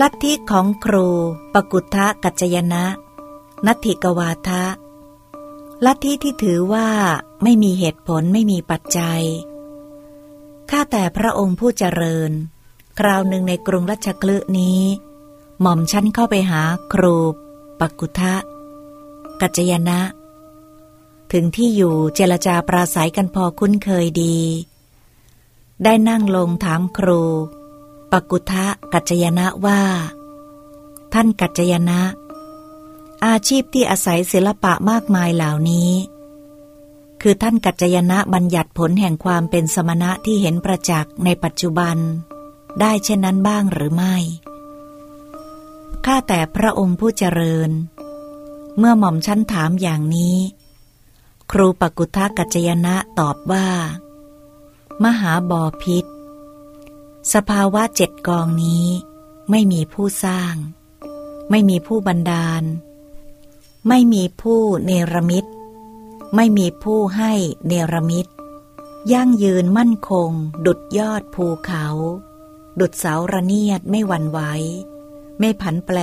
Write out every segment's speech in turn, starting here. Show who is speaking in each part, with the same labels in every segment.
Speaker 1: ลัทธิของครู ปกุทะกัจจยนะ นัตถิกวาทะ ลัทธิที่ถือว่าไม่มีเหตุผลไม่มีปัจจัย ข้าแต่พระองค์ผู้เจริญ คราวหนึ่งในกรุงรัชกลึนี้ หม่อมชั้นเข้าไปหาครู ปกุทะ กัจจยนะ ถึงที่อยู่เจรจาปราศัยกันพอคุ้นเคยดี ได้นั่งลงถามครู ปกุทะกัจจยนะว่า ท่านกัจจยนะ อาชีพที่อาศัยศิลปะมากมายเหล่านี้ คือท่านกัจจยนะบัญญัติผลแห่งความเป็นสมณะที่เห็นประจักษ์ในปัจจุบัน ได้เช่นนั้นบ้างหรือไม่ข้าแต่พระองค์ผู้เจริญ เมื่อหม่อมชั้นถามอย่างนี้ ครูปกุทะกัจจยนะตอบว่า มหาบอพิษ สภาวะเจ็ดกองนี้ ไม่มีผู้สร้าง ไม่มีผู้บันดาล ไม่มีผู้เนรมิต ไม่มีผู้ให้เนรมิต ยั่งยืนมั่นคง ดุดยอดภูเขา ดุดเสาระเนียดไม่หวั่นไหว ไม่ผันแปร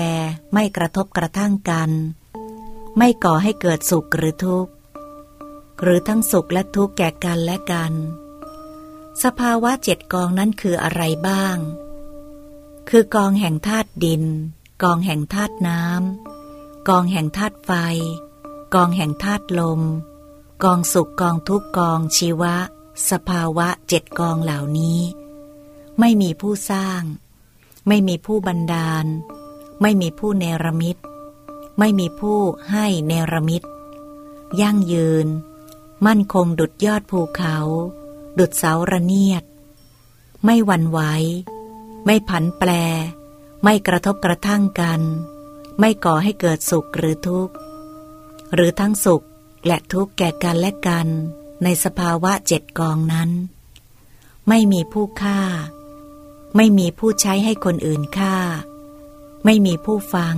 Speaker 1: ไม่กระทบกระทั่งกัน ไม่ก่อให้เกิดสุขหรือทุกข์ หรือทั้งสุขและทุกข์แก่กันและกัน สภาวะเจ็ดกองนั้นคืออะไรบ้าง คือกองแห่งธาตุดิน กองแห่งธาตุน้ำ กองแห่งธาตุไฟ กองแห่งธาตุลม กองสุขกองทุกกองชีวะ สภาวะเจ็ดกองเหล่านี้ ไม่มีผู้สร้าง ไม่มีผู้บันดาล ไม่มีผู้เนรมิต ไม่มีผู้ให้เนรมิต ยั่งยืน มั่นคงดุดยอดภูเขา ดุดเสาระเนียด ไม่วันไหว ไม่ผันแปร ไม่กระทบกระทั่งกัน ไม่ก่อให้เกิดสุขหรือทุกข์ หรือทั้งสุขและทุกข์แก่กันและกันในสภาวะเจ็ดกองนั้น ไม่มีผู้ฆ่า ไม่มีผู้ใช้ให้คนอื่นฆ่า ไม่มีผู้ฟัง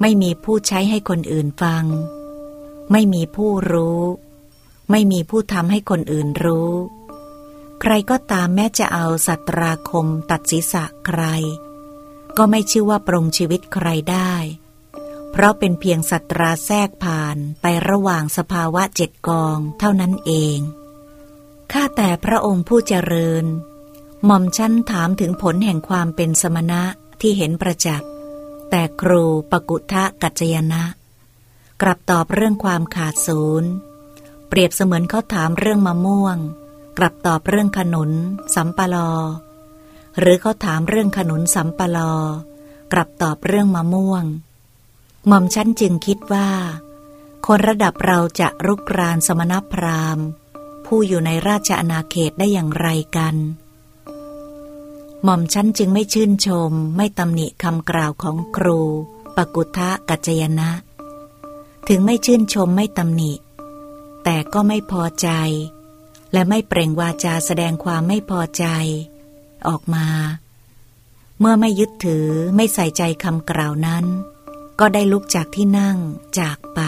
Speaker 1: ไม่มีผู้ใช้ให้คนอื่นฟัง ไม่มีผู้รู้ ไม่มีผู้ทำให้คนอื่นรู้ ใครก็ตามแม้จะเอาสัตราคมตัดศีรษะใคร ก็ไม่ชื่อว่าปรงชีวิตใครได้ เพราะเป็นเพียงสัตราแทรกผ่านไประหว่างสภาวะเจ็ดกองเท่านั้นเอง ข้าแต่พระองค์ผู้เจริญ หม่อมชั้นถามถึงผลแห่งความเป็นสมณะที่เห็นประจักษ์ แต่ครูปกุทะกัจจยนะ กลับตอบเรื่องความขาดศูนย์ เปรียบเสมือนเขาถามเรื่องมะม่วง กลับตอบเรื่องขนุนสัมปลอ หรือเขาถามเรื่องขนุนสัมปลอ กลับตอบเรื่องมะม่วง หม่อมชั้นจึงคิดว่า คนระดับเราจะรุกรานสมณพราหมณ์ ผู้อยู่ในราชอาณาเขตได้อย่างไรกัน หม่อมชั้นจึงไม่ชื่นชม ไม่ตำหนิคำกล่าวของครู ปกุทะกัจจยนะ ถึงไม่ชื่นชมไม่ตำหนิ แต่ก็ไม่พอใจ และไม่เปล่งวาจาแสดงความไม่พอใจ ออกมา เมื่อไม่ยึดถือไม่ใส่ใจคำกล่าวนั้น ก็ได้ลุกจากที่นั่งจากไป